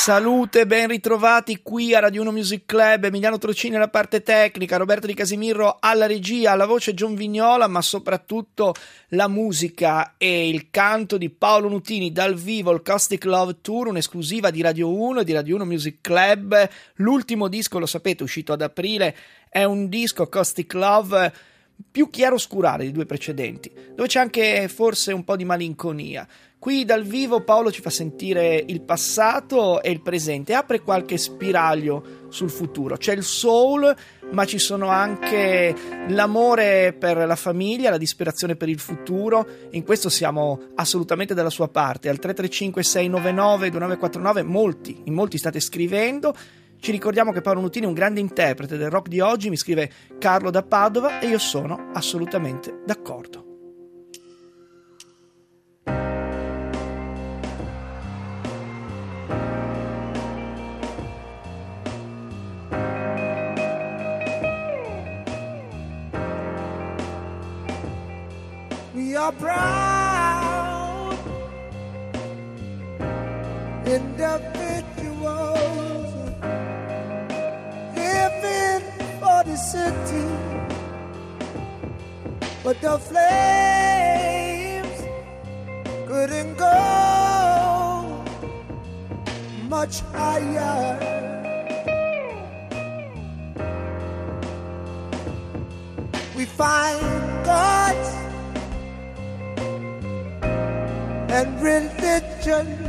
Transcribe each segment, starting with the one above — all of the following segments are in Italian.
Salute, ben ritrovati qui a Radio 1 Music Club, Emiliano Trocini alla parte tecnica, Roberto Di Casimiro alla regia, alla voce John Vignola, ma soprattutto la musica e il canto di Paolo Nutini dal vivo, il Caustic Love Tour, un'esclusiva di Radio 1 e di Radio 1 Music Club. L'ultimo disco, lo sapete, uscito ad aprile, è un disco Caustic Love più chiaroscurale dei due precedenti, dove c'è anche forse un po' di malinconia. Qui dal vivo Paolo ci fa sentire il passato e il presente, apre qualche spiraglio sul futuro. C'è il soul, ma ci sono anche l'amore per la famiglia, la disperazione per il futuro. In questo siamo assolutamente dalla sua parte. Al 335 699 2949 molti, in molti state scrivendo. Ci ricordiamo che Paolo Nutini è un grande interprete del rock di oggi, mi scrive Carlo da Padova e io sono assolutamente d'accordo. are proud individuals the city, but the flames couldn't go much higher. We find God's and religions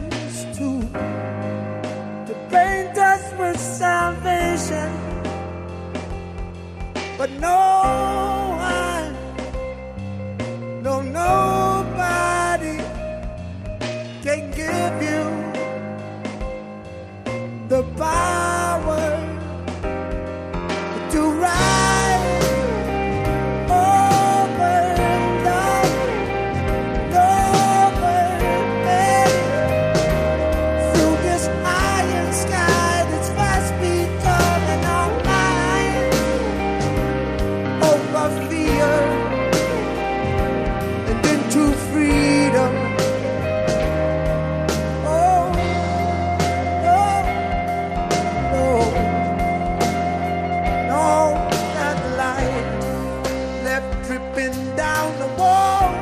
up and down the wall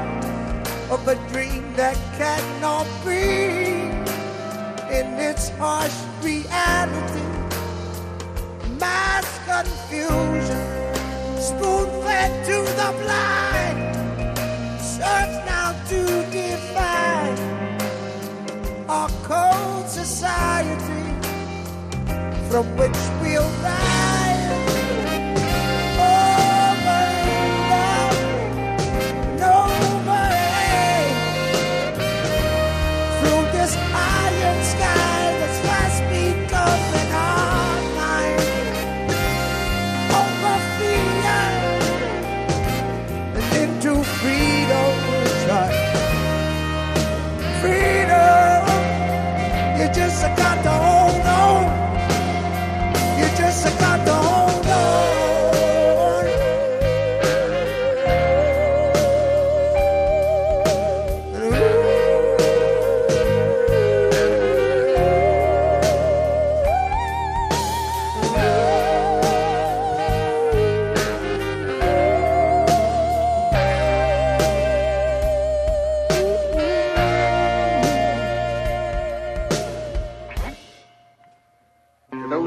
of a dream that cannot breathe in its harsh reality. Mass confusion, spoon fed to the blind, search now to define our cold society from which we'll rise.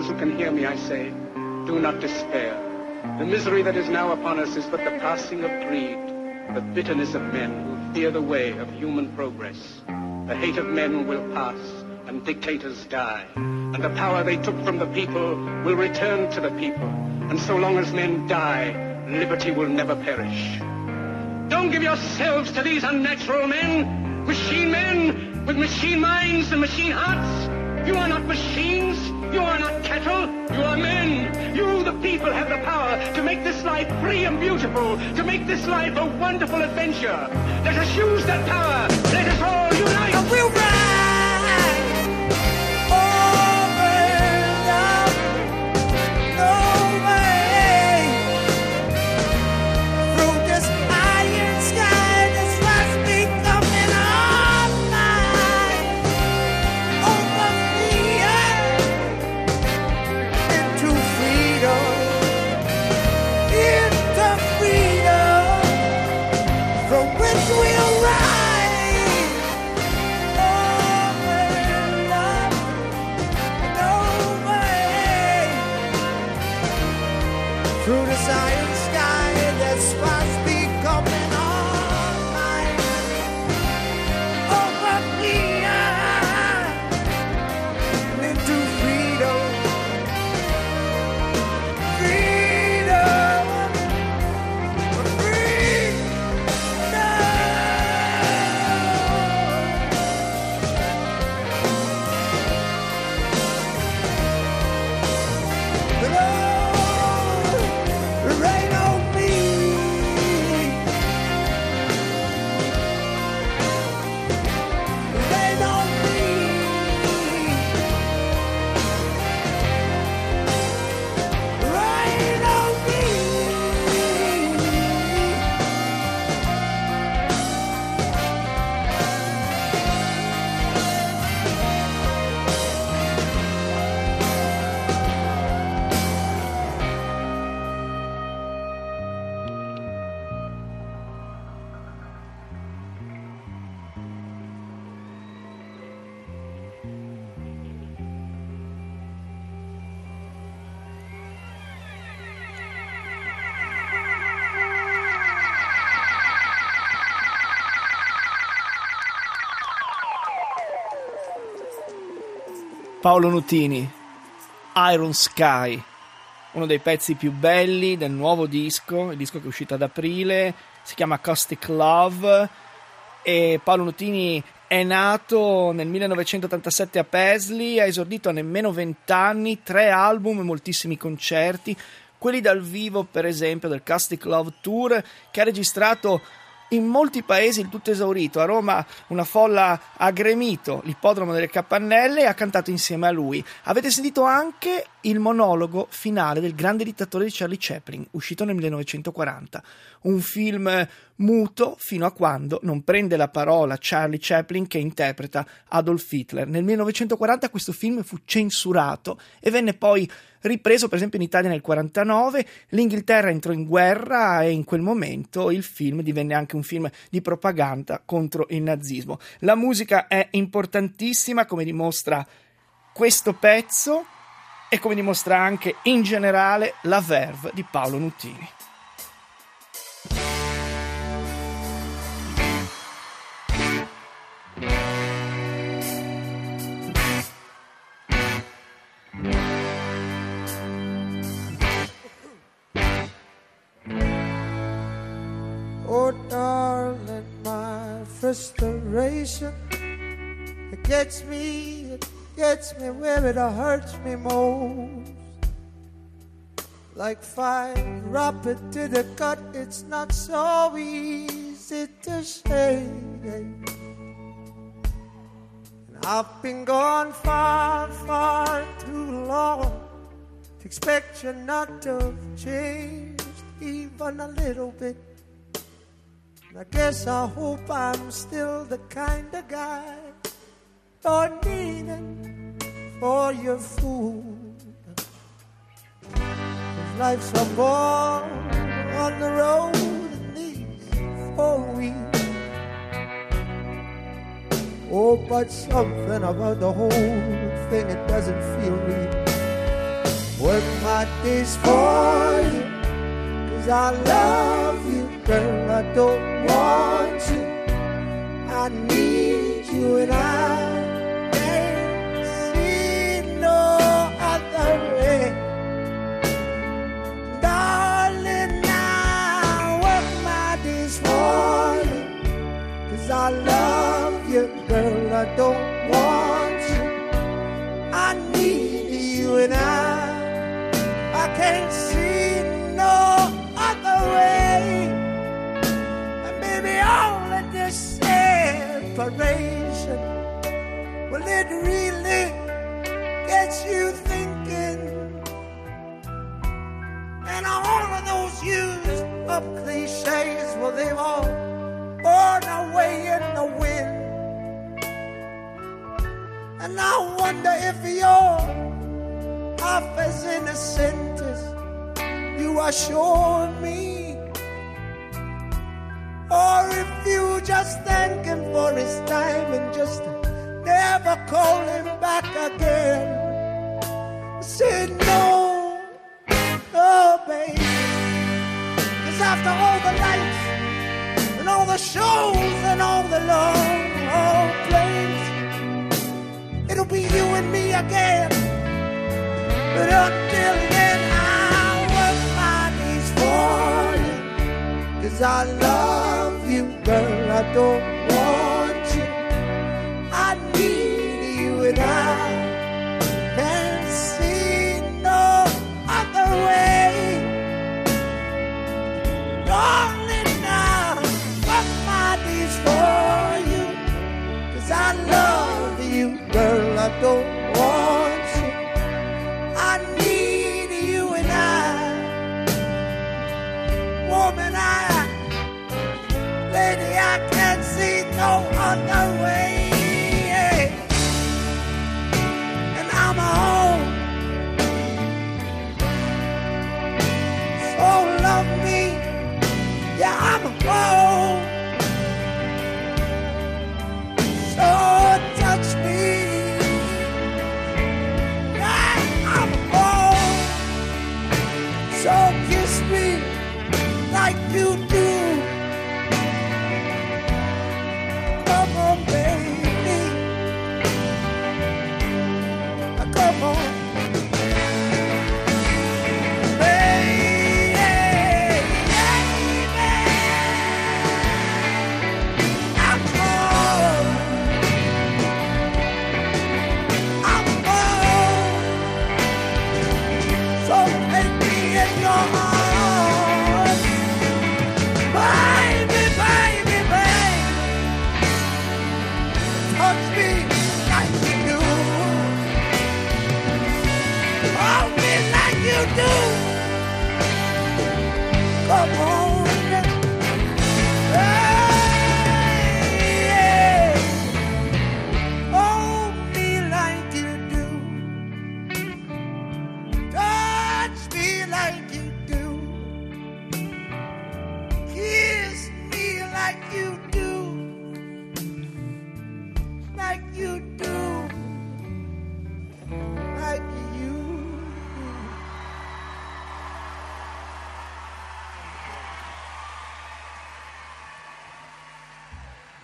Those who can hear me, I say, do not despair. The misery that is now upon us is but the passing of greed, the bitterness of men who fear the way of human progress. The hate of men will pass, and dictators die, and the power they took from the people will return to the people. And so long as men die, liberty will never perish. Don't give yourselves to these unnatural men, machine men with machine minds and machine hearts. You are not machines. You are not cattle. You are men. You, the people, have the power to make this life free and beautiful, to make this life a wonderful adventure. Let us use that power. Let us all unite. And we'll Through desire Paolo Nutini, Iron Sky, uno dei pezzi più belli del nuovo disco, il disco che è uscito ad aprile, si chiama Caustic Love e Paolo Nutini è nato nel 1987 a Paisley, ha esordito a nemmeno 20 anni, tre album e moltissimi concerti, quelli dal vivo per esempio del Caustic Love Tour che ha registrato in molti paesi il tutto esaurito. A Roma una folla ha gremito l'ippodromo delle Capannelle e ha cantato insieme a lui. Avete sentito anche il monologo finale del grande dittatore di Charlie Chaplin, uscito nel 1940. Un film muto fino a quando non prende la parola Charlie Chaplin che interpreta Adolf Hitler. Nel 1940 questo film fu censurato e venne poi ripreso per esempio in Italia nel 49, l'Inghilterra entrò in guerra e in quel momento il film divenne anche un film di propaganda contro il nazismo. La musica è importantissima come dimostra questo pezzo e come dimostra anche in generale la verve di Paolo Nutini. Oh, darling, gets me, gets me where it hurts me most. Like fire rapid to the gut, it's not so easy to say. And I've been gone far, far too long to expect you not to have changed even a little bit. And I guess I hope I'm still the kind of guy you're needing for your food. 'Cause life's a ball on the road in these four wheels. Oh, but something about the whole thing, it doesn't feel real. Work my days for you. Cause I love you, girl. I don't want you. I need you, and I separation, well, it really gets you thinking. And all of those used up cliches, well, they've all borne away in the wind. And I wonder if you're half as innocent as you are showing me. just thank him for his time and just never call him back again. Said no, oh baby. Cause after all the lights and all the shows and all the long, long plays, it'll be you and me again. But until then, I'll work my knees for you. Cause I love と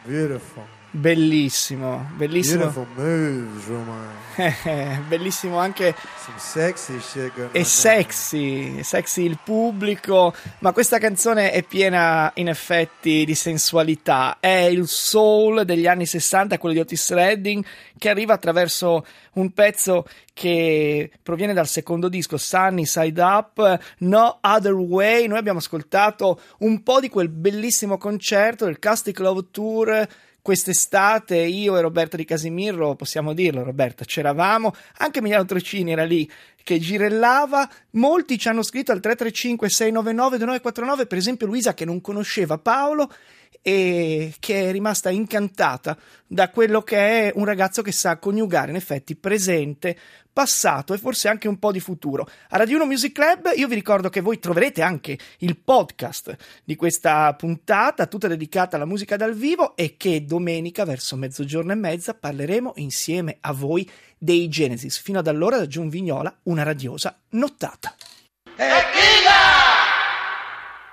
Beautiful. Bellissimo, bellissimo. Moves, bellissimo anche Some sexy shit e sexy, sexy il pubblico, ma questa canzone è piena in effetti di sensualità, è il soul degli anni 60, quello di Otis Redding, che arriva attraverso un pezzo che proviene dal secondo disco, Sunny Side Up, No Other Way, noi abbiamo ascoltato un po' di quel bellissimo concerto del Castic Love Tour quest'estate io e Roberta Di Casimirro, possiamo dirlo Roberta, c'eravamo, anche Emiliano Trocini era lì che girellava, molti ci hanno scritto al 335 699 2949, per esempio Luisa che non conosceva Paolo e che è rimasta incantata da quello che è un ragazzo che sa coniugare in effetti presente, passato e forse anche un po' di futuro. A Radio 1 Music Club io vi ricordo che voi troverete anche il podcast di questa puntata tutta dedicata alla musica dal vivo e che domenica verso mezzogiorno e mezza parleremo insieme a voi dei Genesis. Fino ad allora da Giun Vignola una radiosa nottata. Hey,